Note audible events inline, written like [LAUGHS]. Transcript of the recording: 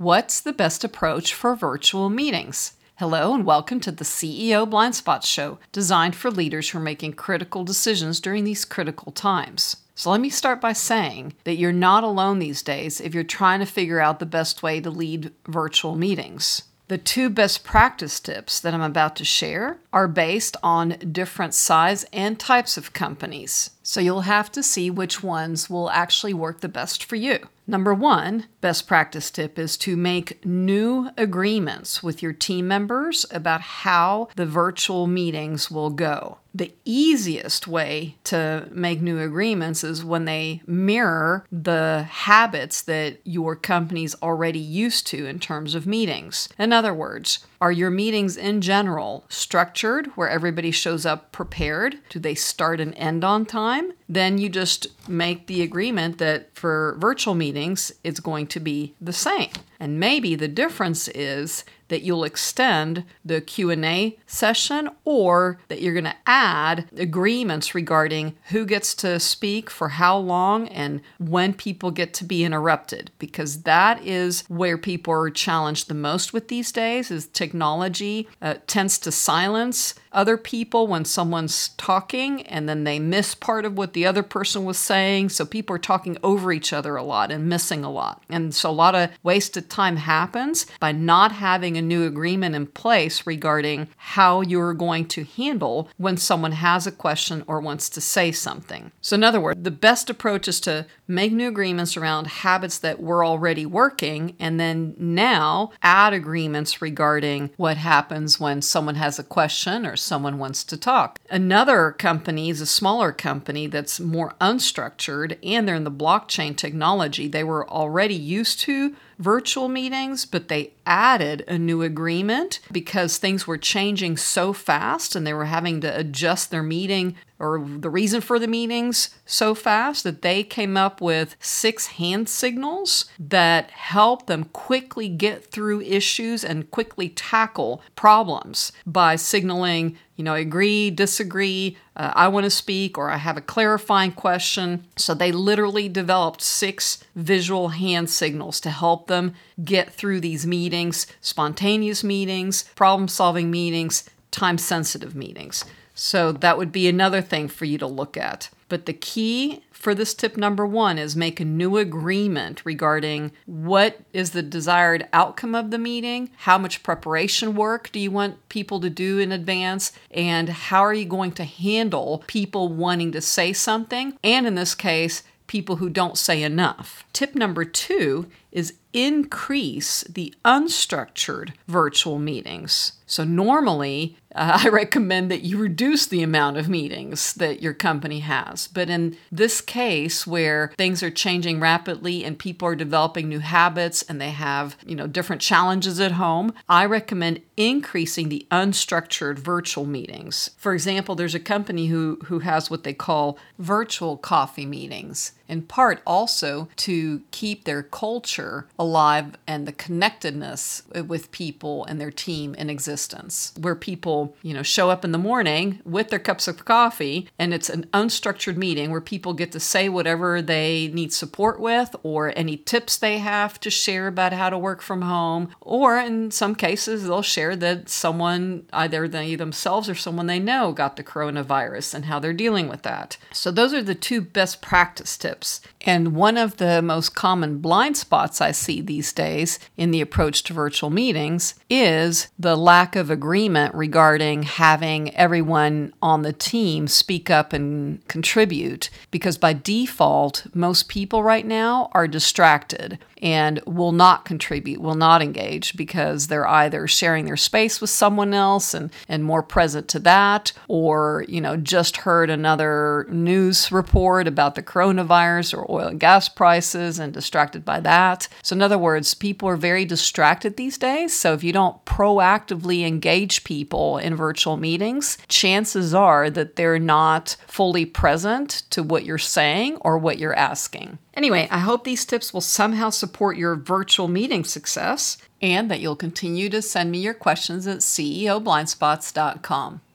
What's the best approach for virtual meetings? Hello, and welcome to the CEO Blind Spot Show, designed for leaders who are making critical decisions during these critical times. So, let me start by saying that you're not alone these days if you're trying to figure out the best way to lead virtual meetings. The two best practice tips that I'm about to share are based on different size and types of companies. So you'll have to see which ones will actually work the best for you. Number one, best practice tip is to make new agreements with your team members about how the virtual meetings will go. The easiest way to make new agreements is when they mirror the habits that your company's already used to in terms of meetings. In other words, are your meetings in general structured where everybody shows up prepared? Do they start and end on time? Then you just make the agreement that for virtual meetings, it's going to be the same. And maybe the difference is that you'll extend the Q&A session or that you're going to add agreements regarding who gets to speak for how long and when people get to be interrupted because that is where people are challenged the most with these days is technology uh, tends to silence other people when someone's talking and then they miss part of what the other person was saying. So people are talking over each other a lot and missing a lot. And so a lot of wasted time happens by not having a new agreement in place regarding how you're going to handle when someone has a question or wants to say something. So, in other words, the best approach is to make new agreements around habits that were already working and then now add agreements regarding what happens when someone has a question or someone wants to talk. Another company is a smaller company that's more unstructured and they're in the blockchain technology. They were already used to virtual meetings, but they added a new agreement because things were changing so fast and they were having to adjust their meeting or the reason for the meetings so fast that they came up with six hand signals that help them quickly get through issues and quickly tackle problems by signaling, you know, agree, disagree, uh, I want to speak, or I have a clarifying question. So they literally developed six visual hand signals to help them get through these meetings spontaneous meetings, problem solving meetings, time sensitive meetings. So that would be another thing for you to look at. But the key for this tip number one is make a new agreement regarding what is the desired outcome of the meeting, how much preparation work do you want people to do in advance, and how are you going to handle people wanting to say something, and in this case, people who don't say enough. Tip number two is increase the unstructured virtual meetings. So, normally, uh, [LAUGHS] I recommend that you reduce the amount of meetings that your company has. But in this case, where things are changing rapidly and people are developing new habits and they have, you know, different challenges at home, I recommend increasing the unstructured virtual meetings. For example, there's a company who, who has what they call virtual coffee meetings, in part also to keep their culture alive and the connectedness with people and their team in existence, where people, you know, show up in the morning with their cups of coffee and it's an unstructured meeting where people get to say whatever they need support with or any tips they have to share about how to work from home, or in some cases, they'll share that someone, either they themselves or someone they know, got the coronavirus and how they're dealing with that. So, those are the two best practice tips. And one of the most common blind spots I see see these days in the approach to virtual meetings is the lack of agreement regarding having everyone on the team speak up and contribute. Because by default, most people right now are distracted and will not contribute, will not engage because they're either sharing their space with someone else and, and more present to that, or, you know, just heard another news report about the coronavirus or oil and gas prices and distracted by that. So, in other words, people are very distracted these days. So, if you don't proactively engage people in virtual meetings, chances are that they're not fully present to what you're saying or what you're asking. Anyway, I hope these tips will somehow support your virtual meeting success and that you'll continue to send me your questions at ceoblindspots.com.